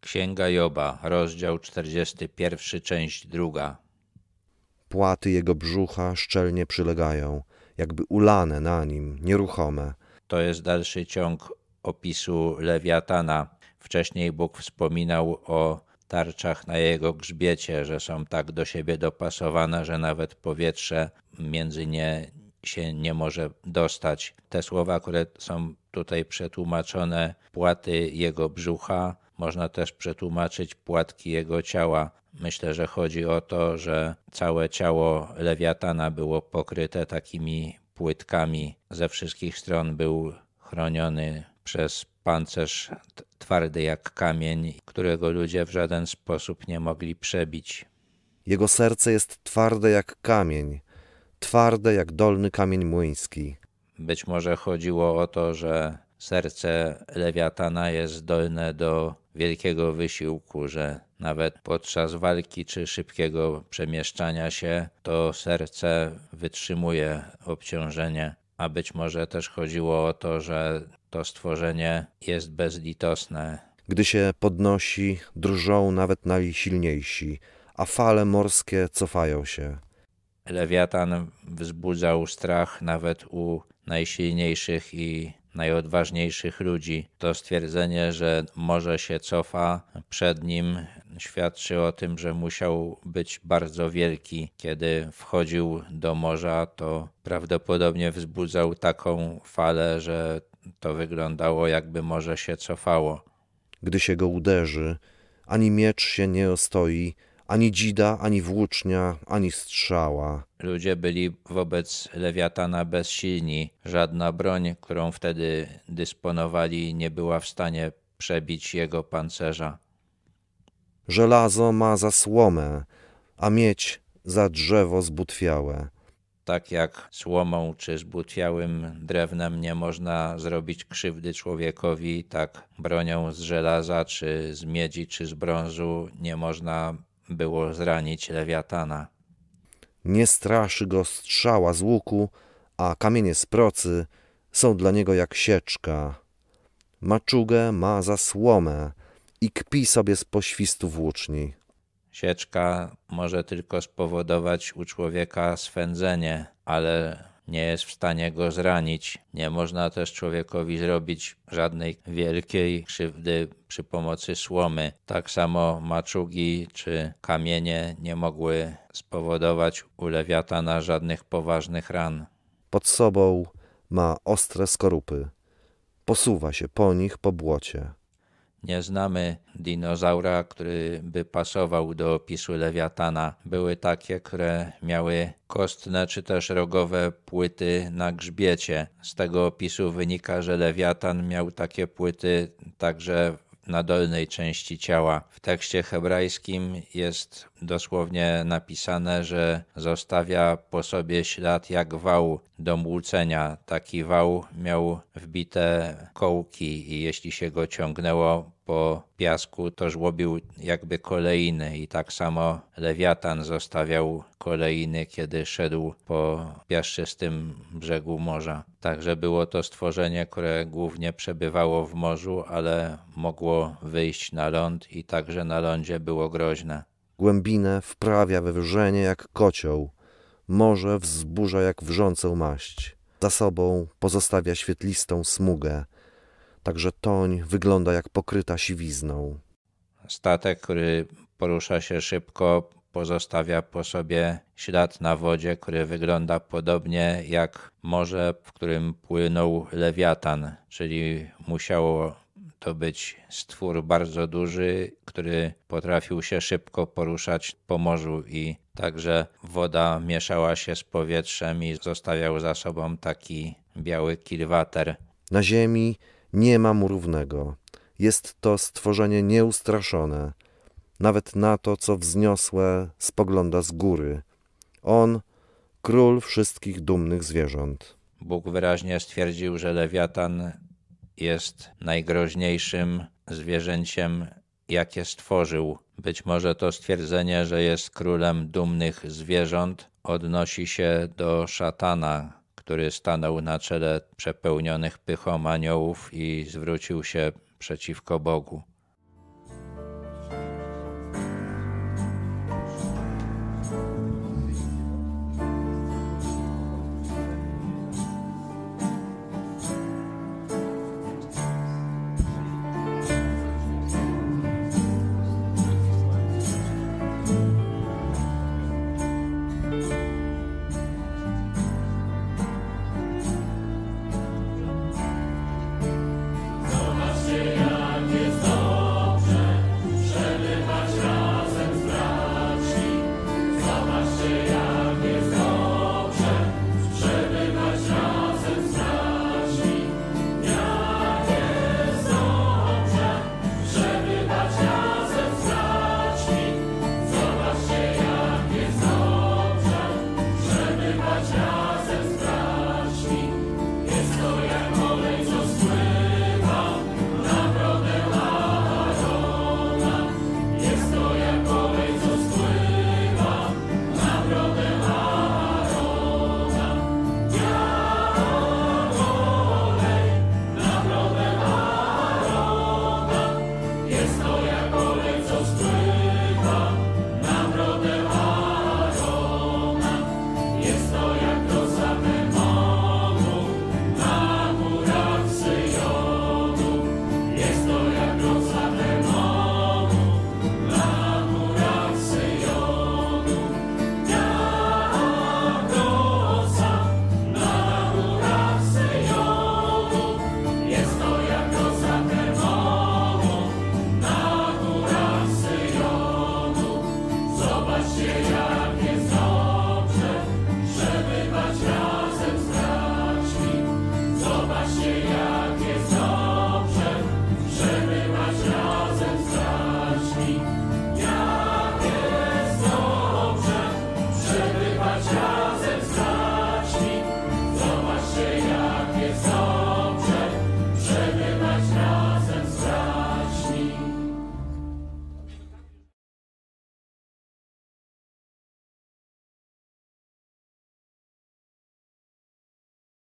Księga Joba, rozdział 41, część druga. Płaty jego brzucha szczelnie przylegają, jakby ulane na nim, nieruchome. To jest dalszy ciąg opisu Lewiatana. Wcześniej Bóg wspominał o tarczach na jego grzbiecie, że są tak do siebie dopasowane, że nawet powietrze między nie się nie może dostać. Te słowa, które są tutaj przetłumaczone, płaty jego brzucha, można też przetłumaczyć płatki jego ciała. Myślę, że chodzi o to, że całe ciało lewiatana było pokryte takimi płytkami. Ze wszystkich stron był chroniony przez pancerz twardy jak kamień, którego ludzie w żaden sposób nie mogli przebić. Jego serce jest twarde jak kamień, twarde jak dolny kamień młyński. Być może chodziło o to, że serce lewiatana jest zdolne do wielkiego wysiłku, że nawet podczas walki czy szybkiego przemieszczania się to serce wytrzymuje obciążenie. A być może też chodziło o to, że to stworzenie jest bezlitosne. Gdy się podnosi, drżą nawet najsilniejsi, a fale morskie cofają się. Lewiatan wzbudzał strach nawet u najsilniejszych i najodważniejszych ludzi. To stwierdzenie, że morze się cofa przed nim, świadczy o tym, że musiał być bardzo wielki. Kiedy wchodził do morza, to prawdopodobnie wzbudzał taką falę, że to wyglądało, jakby morze się cofało. Gdy się go uderzy, ani miecz się nie ostoi, ani dzida, ani włócznia, ani strzała. Ludzie byli wobec lewiatana bezsilni. Żadna broń, którą wtedy dysponowali, nie była w stanie przebić jego pancerza. Żelazo ma za słomę, a miedź za drzewo zbutwiałe. Tak jak słomą czy zbutwiałym drewnem nie można zrobić krzywdy człowiekowi, tak bronią z żelaza, czy z miedzi, czy z brązu nie można było zranić lewiatana. Nie straszy go strzała z łuku, a kamienie z procy są dla niego jak sieczka. Maczugę ma za słomę i kpi sobie z poświstu włóczni. Sieczka może tylko spowodować u człowieka swędzenie, ale nie jest w stanie go zranić. Nie można też człowiekowi zrobić żadnej wielkiej krzywdy przy pomocy słomy. Tak samo maczugi czy kamienie nie mogły spowodować u lewiatana żadnych poważnych ran. Pod sobą ma ostre skorupy. Posuwa się po nich po błocie. Nie znamy dinozaura, który by pasował do opisu lewiatana. Były takie, które miały kostne czy też rogowe płyty na grzbiecie. Z tego opisu wynika, że lewiatan miał takie płyty także na dolnej części ciała. W tekście hebrajskim jest dosłownie napisane, że zostawia po sobie ślad jak wał do młócenia. Taki wał miał wbite kołki i jeśli się go ciągnęło po piasku, to żłobił jakby kolejny i tak samo lewiatan zostawiał kolejny, kiedy szedł po piaszczystym brzegu morza. Także było to stworzenie, które głównie przebywało w morzu, ale mogło wyjść na ląd i także na lądzie było groźne. Głębinę wprawia we wrzenie jak kocioł, morze wzburza jak wrzącą maść. Za sobą pozostawia świetlistą smugę, także toń wygląda jak pokryta siwizną. Statek, który porusza się szybko, pozostawia po sobie ślad na wodzie, który wygląda podobnie jak morze, w którym płynął lewiatan, czyli musiało to być stwór bardzo duży, który potrafił się szybko poruszać po morzu i także woda mieszała się z powietrzem i zostawiał za sobą taki biały kilwater. Na ziemi nie ma mu równego. Jest to stworzenie nieustraszone. Nawet na to, co wzniosłe, spogląda z góry. On, król wszystkich dumnych zwierząt. Bóg wyraźnie stwierdził, że lewiatan jest najgroźniejszym zwierzęciem, jakie stworzył. Być może to stwierdzenie, że jest królem dumnych zwierząt, odnosi się do szatana, który stanął na czele przepełnionych pychą aniołów i zwrócił się przeciwko Bogu.